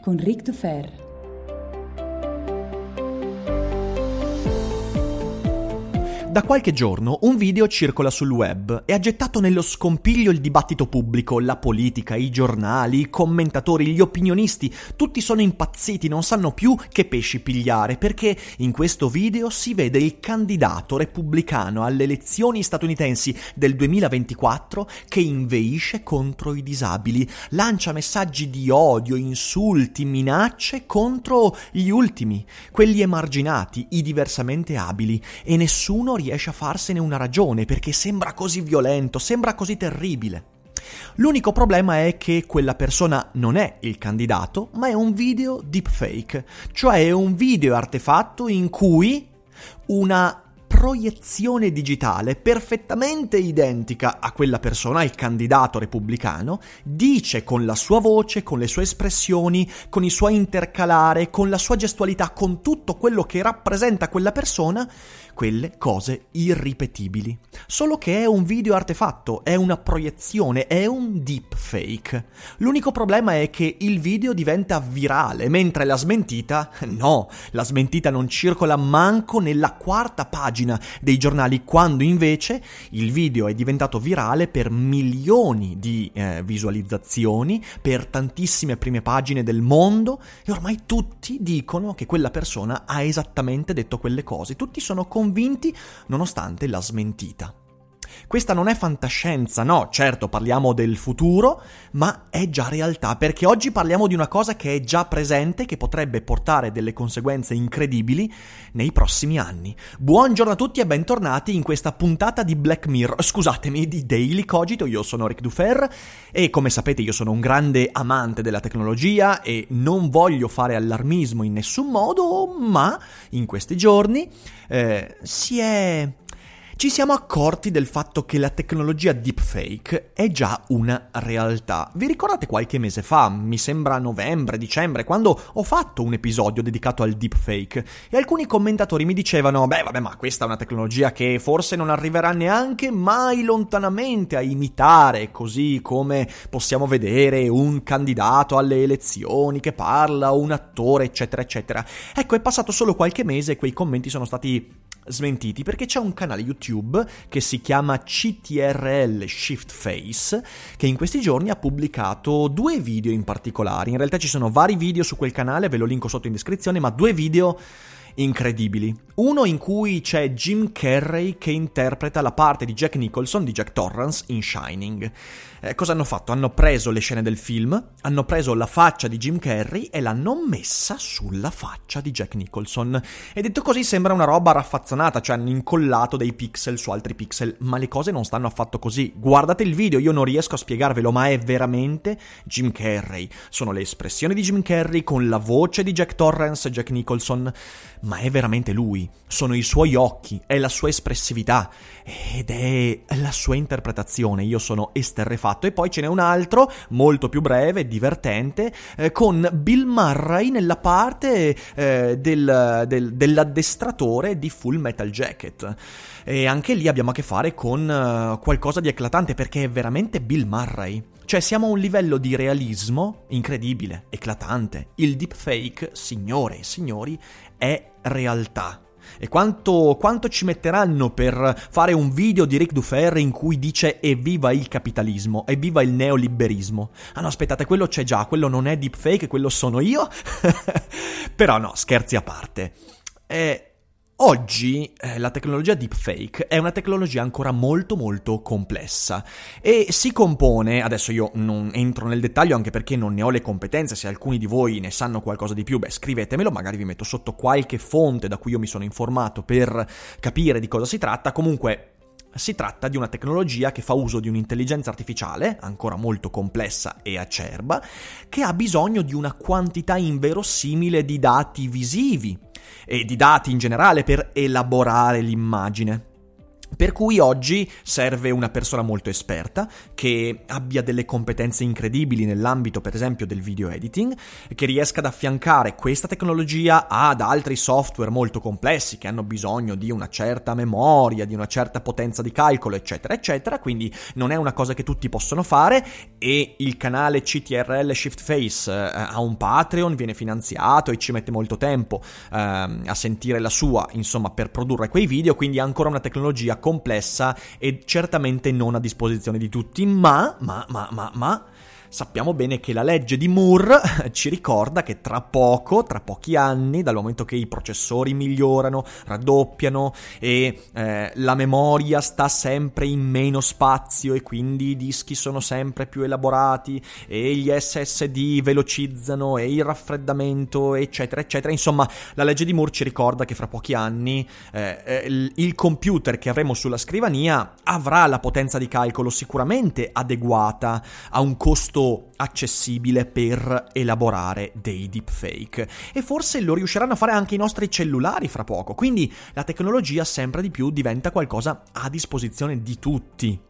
con Ric Dufer. Da qualche giorno un video circola sul web e ha gettato nello scompiglio il dibattito pubblico, la politica, i giornali, i commentatori, gli opinionisti, tutti sono impazziti, non sanno più che pesci pigliare, perché in questo video si vede il candidato repubblicano alle elezioni statunitensi del 2024 che inveisce contro i disabili, lancia messaggi di odio, insulti, minacce contro gli ultimi, quelli emarginati, i diversamente abili, e nessuno riesce a farsene una ragione perché sembra così violento, sembra così terribile. L'unico problema è che quella persona non è il candidato, ma è un video deepfake, cioè è un video artefatto in cui una proiezione digitale perfettamente identica a quella persona, il candidato repubblicano, dice con la sua voce, con le sue espressioni, con i suoi intercalare, con la sua gestualità, con tutto quello che rappresenta quella persona, quelle cose irripetibili. Solo che è un video artefatto, è una proiezione, è un deepfake. L'unico problema è che il video diventa virale, mentre la smentita, no, la smentita non circola manco nella quarta pagina dei giornali, quando invece il video è diventato virale per milioni di eh, visualizzazioni, per tantissime prime pagine del mondo e ormai tutti dicono che quella persona ha esattamente detto quelle cose. Tutti sono convinti nonostante la smentita. Questa non è fantascienza, no, certo parliamo del futuro, ma è già realtà, perché oggi parliamo di una cosa che è già presente, che potrebbe portare delle conseguenze incredibili nei prossimi anni. Buongiorno a tutti e bentornati in questa puntata di Black Mirror, scusatemi, di Daily Cogito, io sono Rick Dufer e come sapete io sono un grande amante della tecnologia e non voglio fare allarmismo in nessun modo, ma in questi giorni eh, si è ci siamo accorti del fatto che la tecnologia deepfake è già una realtà. Vi ricordate qualche mese fa, mi sembra novembre, dicembre, quando ho fatto un episodio dedicato al deepfake e alcuni commentatori mi dicevano, beh vabbè ma questa è una tecnologia che forse non arriverà neanche mai lontanamente a imitare, così come possiamo vedere un candidato alle elezioni che parla, un attore, eccetera, eccetera. Ecco, è passato solo qualche mese e quei commenti sono stati smentiti perché c'è un canale YouTube che si chiama CTRL Shift Face che in questi giorni ha pubblicato due video in particolare. In realtà ci sono vari video su quel canale, ve lo linko sotto in descrizione, ma due video incredibili. Uno in cui c'è Jim Carrey che interpreta la parte di Jack Nicholson, di Jack Torrance, in Shining. Eh, cosa hanno fatto? Hanno preso le scene del film, hanno preso la faccia di Jim Carrey e l'hanno messa sulla faccia di Jack Nicholson. E detto così sembra una roba raffazzonata, cioè hanno incollato dei pixel su altri pixel, ma le cose non stanno affatto così. Guardate il video, io non riesco a spiegarvelo, ma è veramente Jim Carrey. Sono le espressioni di Jim Carrey con la voce di Jack Torrance e Jack Nicholson ma è veramente lui, sono i suoi occhi, è la sua espressività ed è la sua interpretazione, io sono esterrefatto. E poi ce n'è un altro, molto più breve, divertente, eh, con Bill Murray nella parte eh, del, del, dell'addestratore di Full Metal Jacket. E anche lì abbiamo a che fare con uh, qualcosa di eclatante perché è veramente Bill Murray. Cioè siamo a un livello di realismo incredibile, eclatante. Il deepfake, signore e signori, è realtà. E quanto, quanto, ci metteranno per fare un video di Rick Dufer in cui dice evviva il capitalismo, evviva il neoliberismo? Ah no, aspettate, quello c'è già, quello non è deepfake, quello sono io? Però no, scherzi a parte. Eh, Oggi eh, la tecnologia deepfake è una tecnologia ancora molto molto complessa e si compone, adesso io non entro nel dettaglio anche perché non ne ho le competenze, se alcuni di voi ne sanno qualcosa di più, beh scrivetemelo, magari vi metto sotto qualche fonte da cui io mi sono informato per capire di cosa si tratta, comunque si tratta di una tecnologia che fa uso di un'intelligenza artificiale, ancora molto complessa e acerba, che ha bisogno di una quantità inverosimile di dati visivi e di dati in generale per elaborare l'immagine. Per cui oggi serve una persona molto esperta, che abbia delle competenze incredibili nell'ambito, per esempio, del video editing, che riesca ad affiancare questa tecnologia ad altri software molto complessi che hanno bisogno di una certa memoria, di una certa potenza di calcolo, eccetera, eccetera. Quindi non è una cosa che tutti possono fare e il canale CTRL Shift Face eh, ha un Patreon, viene finanziato e ci mette molto tempo eh, a sentire la sua, insomma, per produrre quei video, quindi è ancora una tecnologia complessa e certamente non a disposizione di tutti, ma, ma, ma, ma, ma sappiamo bene che la legge di Moore ci ricorda che tra poco, tra pochi anni, dal momento che i processori migliorano, raddoppiano e eh, la memoria sta sempre in meno spazio e quindi i dischi sono sempre più elaborati e gli SSD velocizzano e il raffreddamento, eccetera, eccetera. Insomma, la legge di Moore ci ricorda che fra pochi anni eh, eh il computer che avremo sulla scrivania avrà la potenza di calcolo sicuramente adeguata a un costo costo accessibile per elaborare dei deepfake e forse lo riusciranno a fare anche i nostri cellulari fra poco, quindi la tecnologia sempre di più diventa qualcosa a disposizione di tutti.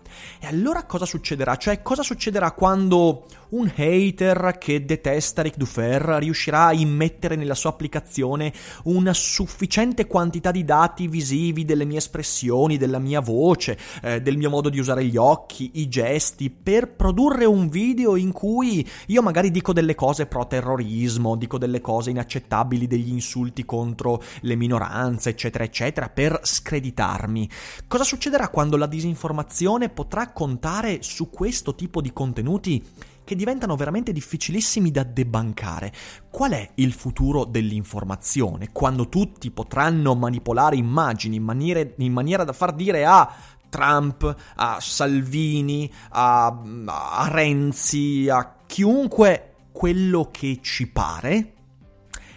E allora cosa succederà? Cioè, cosa succederà quando un hater che detesta Rick Dufer riuscirà a immettere nella sua applicazione una sufficiente quantità di dati visivi delle mie espressioni, della mia voce, eh, del mio modo di usare gli occhi, i gesti, per produrre un video in cui io magari dico delle cose pro terrorismo, dico delle cose inaccettabili, degli insulti contro le minoranze, eccetera, eccetera, per screditarmi. Cosa succederà quando la disinformazione potrà contare su questo tipo di contenuti che diventano veramente difficilissimi da debancare. Qual è il futuro dell'informazione? Quando tutti potranno manipolare immagini in, maniere, in maniera da far dire a Trump, a Salvini, a, a Renzi, a chiunque quello che ci pare?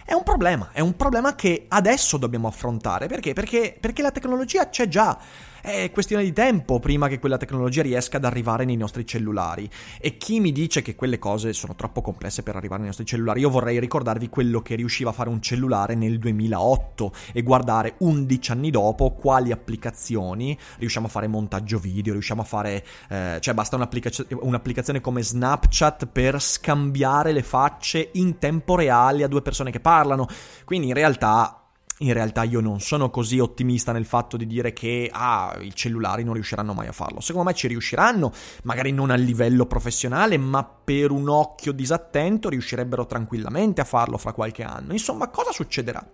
È un problema, è un problema che adesso dobbiamo affrontare. Perché? Perché, perché la tecnologia c'è già. È questione di tempo prima che quella tecnologia riesca ad arrivare nei nostri cellulari. E chi mi dice che quelle cose sono troppo complesse per arrivare nei nostri cellulari, io vorrei ricordarvi quello che riusciva a fare un cellulare nel 2008 e guardare 11 anni dopo quali applicazioni riusciamo a fare montaggio video, riusciamo a fare... Eh, cioè basta un'applicazio- un'applicazione come Snapchat per scambiare le facce in tempo reale a due persone che parlano. Quindi in realtà in realtà io non sono così ottimista nel fatto di dire che ah, i cellulari non riusciranno mai a farlo. Secondo me ci riusciranno, magari non a livello professionale, ma per un occhio disattento riuscirebbero tranquillamente a farlo fra qualche anno. Insomma, cosa succederà?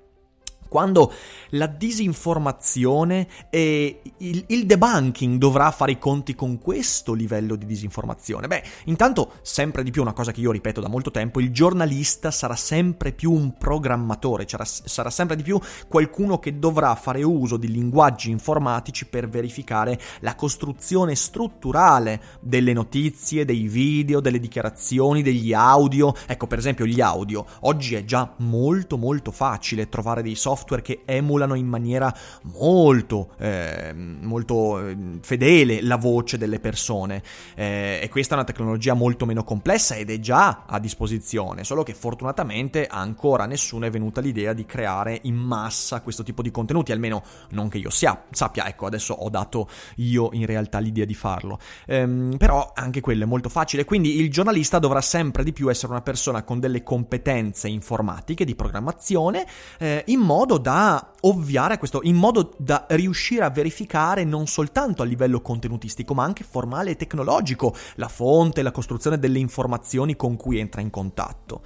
Quando la disinformazione e il, il, debunking dovrà fare i conti con questo livello di disinformazione? Beh, intanto, sempre di più una cosa che io ripeto da molto tempo, il giornalista sarà sempre più un programmatore, sarà, sarà sempre di più qualcuno che dovrà fare uso di linguaggi informatici per verificare la costruzione strutturale delle notizie, dei video, delle dichiarazioni, degli audio. Ecco, per esempio, gli audio. Oggi è già molto molto facile trovare dei software software che emulano in maniera molto, eh, molto eh, fedele la voce delle persone. Eh, e questa è una tecnologia molto meno complessa ed è già a disposizione, solo che fortunatamente ancora nessuno è venuta l'idea di creare in massa questo tipo di contenuti, almeno non che io sia, sappia, ecco, adesso ho dato io in realtà l'idea di farlo. Ehm, però anche quello è molto facile, quindi il giornalista dovrà sempre di più essere una persona con delle competenze informatiche di programmazione eh, in modo da ovviare a questo, in modo da riuscire a verificare non soltanto a livello contenutistico ma anche formale e tecnologico la fonte, la costruzione delle informazioni con cui entra in contatto.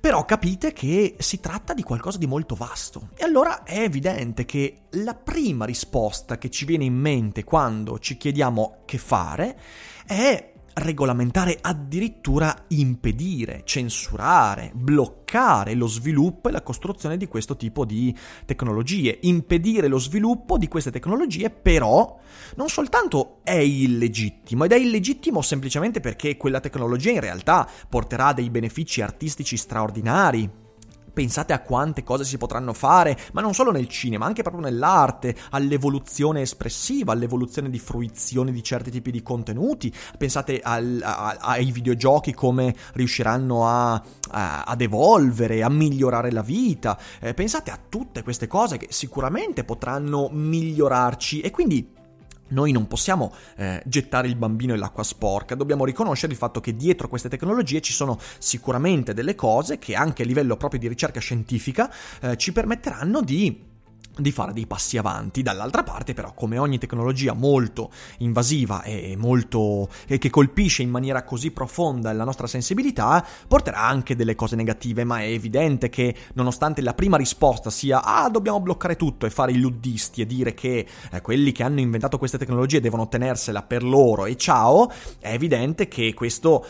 Però capite che si tratta di qualcosa di molto vasto. E allora è evidente che la prima risposta che ci viene in mente quando ci chiediamo che fare è regolamentare, addirittura impedire, censurare, bloccare lo sviluppo e la costruzione di questo tipo di tecnologie. Impedire lo sviluppo di queste tecnologie però non soltanto è illegittimo, ed è illegittimo semplicemente perché quella tecnologia in realtà porterà dei benefici artistici straordinari, Pensate a quante cose si potranno fare, ma non solo nel cinema, anche proprio nell'arte, all'evoluzione espressiva, all'evoluzione di fruizione di certi tipi di contenuti. Pensate al, a, ai videogiochi come riusciranno a, a, ad evolvere, a migliorare la vita. Eh, pensate a tutte queste cose che sicuramente potranno migliorarci e quindi noi non possiamo eh, gettare il bambino nell'acqua sporca, dobbiamo riconoscere il fatto che dietro queste tecnologie ci sono sicuramente delle cose che anche a livello proprio di ricerca scientifica eh, ci permetteranno di di fare dei passi avanti. Dall'altra parte, però, come ogni tecnologia molto invasiva e molto e che colpisce in maniera così profonda la nostra sensibilità, porterà anche delle cose negative, ma è evidente che nonostante la prima risposta sia "ah, dobbiamo bloccare tutto" e fare i luddisti e dire che eh, quelli che hanno inventato queste tecnologie devono tenersela per loro e ciao, è evidente che questo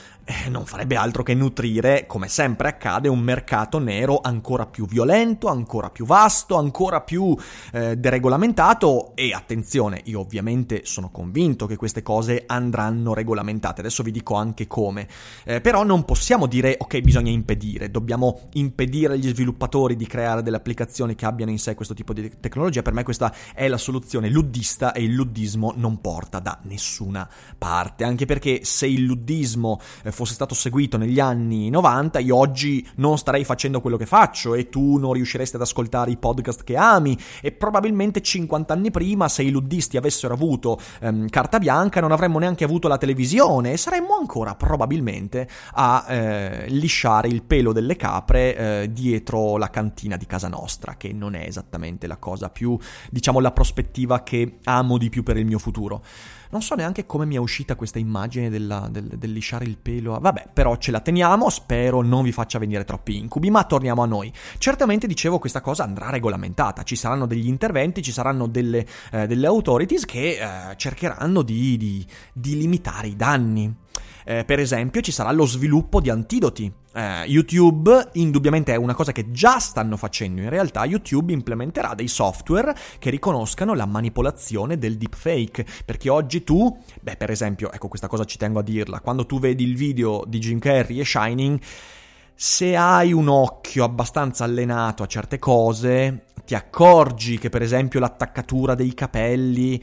non farebbe altro che nutrire, come sempre accade, un mercato nero ancora più violento, ancora più vasto, ancora più eh, deregolamentato. E attenzione, io ovviamente sono convinto che queste cose andranno regolamentate, adesso vi dico anche come, eh, però non possiamo dire ok bisogna impedire, dobbiamo impedire agli sviluppatori di creare delle applicazioni che abbiano in sé questo tipo di tecnologia, per me questa è la soluzione. Luddista e il luddismo non porta da nessuna parte, anche perché se il luddismo eh, fosse stato seguito negli anni 90 io oggi non starei facendo quello che faccio e tu non riusciresti ad ascoltare i podcast che ami e probabilmente 50 anni prima se i luddisti avessero avuto ehm, carta bianca non avremmo neanche avuto la televisione e saremmo ancora probabilmente a eh, lisciare il pelo delle capre eh, dietro la cantina di casa nostra, che non è esattamente la cosa più, diciamo, la prospettiva che amo di più per il mio futuro. Non so neanche come mi è uscita questa immagine della, del, del, lisciare il pelo. Vabbè, però ce la teniamo, spero non vi faccia venire troppi incubi, ma torniamo a noi. Certamente, dicevo, questa cosa andrà regolamentata, ci saranno degli interventi, ci saranno delle, eh, delle authorities che eh, cercheranno di, di, di limitare i danni. Eh, per esempio, ci sarà lo sviluppo di antidoti. Eh, YouTube indubbiamente è una cosa che già stanno facendo. In realtà, YouTube implementerà dei software che riconoscano la manipolazione del deepfake. Perché oggi tu, beh, per esempio, ecco questa cosa ci tengo a dirla, quando tu vedi il video di Jim Carrey e Shining se hai un occhio abbastanza allenato a certe cose, ti accorgi che per esempio l'attaccatura dei capelli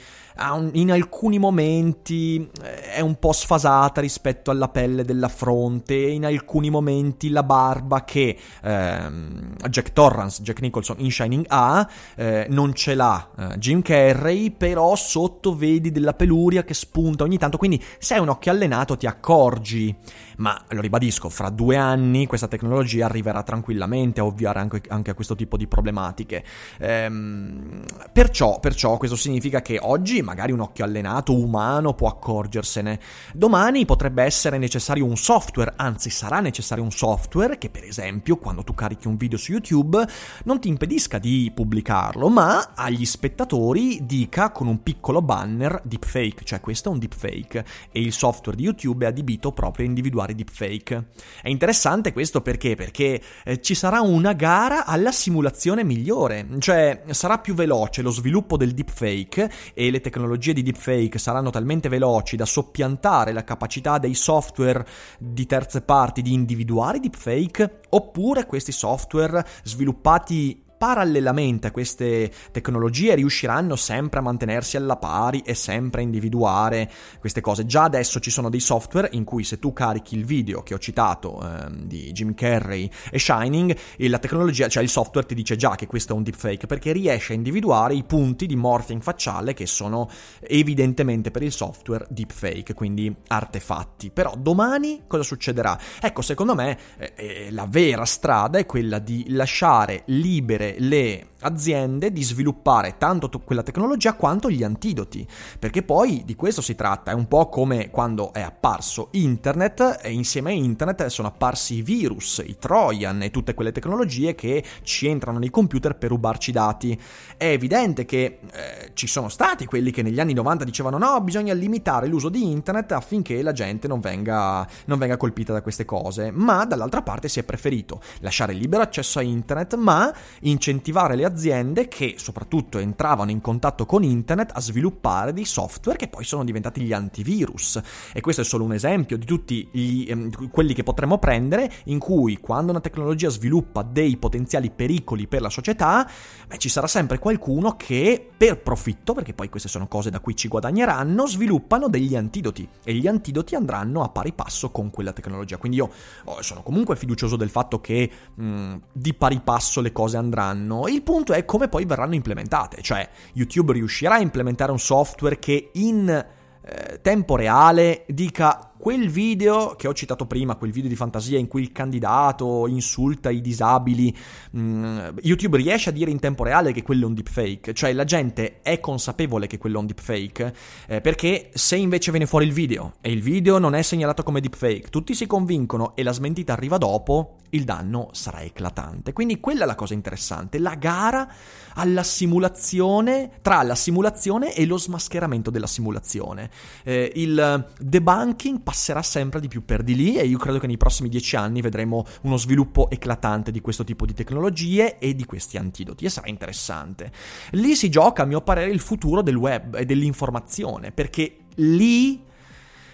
in alcuni momenti eh, è un po' sfasata rispetto alla pelle della fronte, in alcuni momenti la barba che ehm, Jack Torrance, Jack Nicholson in Shining ha, eh, non ce l'ha eh, Jim Carrey, però sotto vedi della peluria che spunta ogni tanto, quindi se hai un occhio allenato ti accorgi, ma lo ribadisco, fra due anni questa tecnologia arriverà tranquillamente a ovviare anche, anche a questo tipo di problematiche. Ehm, perciò, perciò questo significa che oggi magari un occhio allenato umano può accorgersene. Domani potrebbe essere necessario un software, anzi sarà necessario un software che per esempio quando tu carichi un video su YouTube non ti impedisca di pubblicarlo, ma agli spettatori dica con un piccolo banner deepfake, cioè questo è un deepfake e il software di YouTube è adibito proprio a individuare deepfake. È interessante questo perché? Perché eh, ci sarà una gara alla simulazione migliore, cioè sarà più veloce lo sviluppo del deepfake e le tecnologie di deepfake saranno talmente veloci da soppiantare la capacità dei software di terze parti di individuare i deepfake, oppure questi software sviluppati parallelamente a queste tecnologie riusciranno sempre a mantenersi alla pari e sempre a individuare queste cose. Già adesso ci sono dei software in cui se tu carichi il video che ho citato ehm, di Jim Carrey e Shining, la tecnologia, cioè il software ti dice già che questo è un deepfake perché riesce a individuare i punti di morphing facciale che sono evidentemente per il software deepfake, quindi artefatti. Però domani cosa succederà? Ecco, secondo me eh, eh, la vera strada è quella di lasciare libere le aziende di sviluppare tanto to- quella tecnologia quanto gli antidoti, perché poi di questo si tratta, è un po' come quando è apparso internet e insieme a internet sono apparsi i virus, i trojan e tutte quelle tecnologie che ci entrano nei computer per rubarci dati. È evidente che eh, ci sono stati quelli che negli anni 90 dicevano no, bisogna limitare l'uso di internet affinché la gente non venga, non venga colpita da queste cose, ma dall'altra parte si è preferito lasciare libero accesso a internet, ma incentivare le aziende aziende che soprattutto entravano in contatto con internet a sviluppare dei software che poi sono diventati gli antivirus. E questo è solo un esempio di tutti gli, ehm, quelli che potremmo prendere in cui quando una tecnologia sviluppa dei potenziali pericoli per la società, beh, ci sarà sempre qualcuno che per profitto, perché poi queste sono cose da cui ci guadagneranno, sviluppano degli antidoti e gli antidoti andranno a pari passo con quella tecnologia. Quindi io oh, sono comunque fiducioso del fatto che mh, di pari passo le cose andranno. Il punto è come poi verranno implementate, cioè YouTube riuscirà a implementare un software che in eh, tempo reale dica quel video che ho citato prima, quel video di fantasia in cui il candidato insulta i disabili, mm, YouTube riesce a dire in tempo reale che quello è un deepfake, cioè la gente è consapevole che quello è un deepfake, eh, perché se invece viene fuori il video e il video non è segnalato come deepfake, tutti si convincono e la smentita arriva dopo, il danno sarà eclatante. Quindi quella è la cosa interessante, la gara alla simulazione, tra la simulazione e lo smascheramento della simulazione. Eh, il debunking passerà sempre di più per di lì e io credo che nei prossimi dieci anni vedremo uno sviluppo eclatante di questo tipo di tecnologie e di questi antidoti e sarà interessante. Lì si gioca, a mio parere, il futuro del web e dell'informazione, perché lì,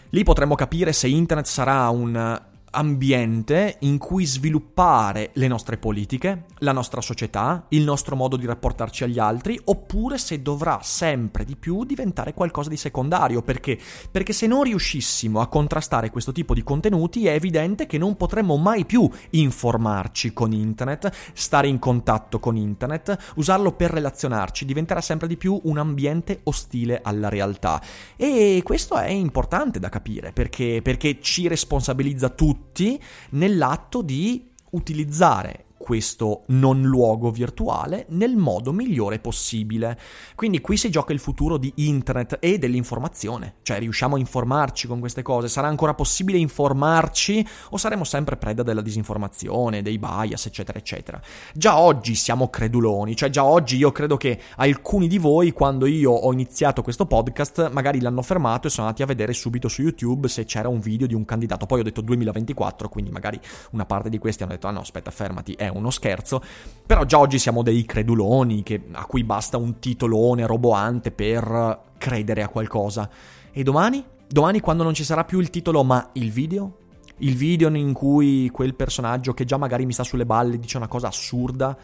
lì potremo capire se internet sarà un ambiente in cui sviluppare le nostre politiche, la nostra società, il nostro modo di rapportarci agli altri, oppure se dovrà sempre di più diventare qualcosa di secondario. Perché? Perché se non riuscissimo a contrastare questo tipo di contenuti è evidente che non potremo mai più informarci con internet, stare in contatto con internet, usarlo per relazionarci, diventerà sempre di più un ambiente ostile alla realtà. E questo è importante da capire perché, perché ci responsabilizza tutti tutti nell'atto di utilizzare questo non luogo virtuale nel modo migliore possibile. Quindi qui si gioca il futuro di internet e dell'informazione, cioè riusciamo a informarci con queste cose, sarà ancora possibile informarci o saremo sempre preda della disinformazione, dei bias, eccetera, eccetera. Già oggi siamo creduloni, cioè già oggi io credo che alcuni di voi quando io ho iniziato questo podcast magari l'hanno fermato e sono andati a vedere subito su YouTube se c'era un video di un candidato, poi ho detto 2024, quindi magari una parte di questi hanno detto ah no aspetta fermati, è un uno scherzo, però già oggi siamo dei creduloni che, a cui basta un titolone roboante per credere a qualcosa. E domani? Domani quando non ci sarà più il titolo ma il video? Il video in cui quel personaggio che già magari mi sta sulle balle dice una cosa assurda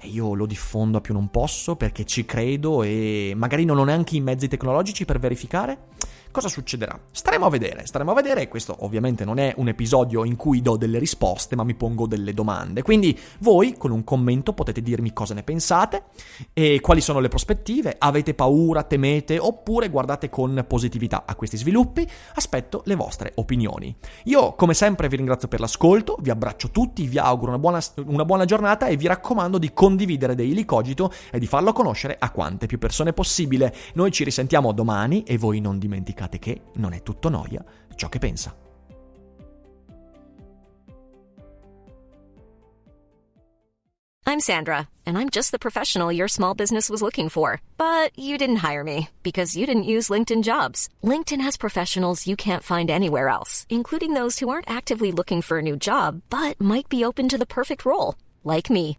e io lo diffondo a più non posso perché ci credo e magari non ho neanche i mezzi tecnologici per verificare? Cosa succederà? Staremo a vedere, staremo a vedere questo ovviamente non è un episodio in cui do delle risposte ma mi pongo delle domande. Quindi voi con un commento potete dirmi cosa ne pensate e quali sono le prospettive, avete paura, temete oppure guardate con positività a questi sviluppi, aspetto le vostre opinioni. Io come sempre vi ringrazio per l'ascolto, vi abbraccio tutti, vi auguro una buona, una buona giornata e vi raccomando di condividere Daily Cogito e di farlo conoscere a quante più persone possibile. Noi ci risentiamo domani e voi non dimenticate che non è tutto noia ciò che pensa. I'm Sandra, and I'm just the professional your small business was looking for. But you didn't hire me because you didn't use LinkedIn jobs. LinkedIn has professionals you can't find anywhere else, including those who aren't actively looking for a new job but might be open to the perfect role, like me.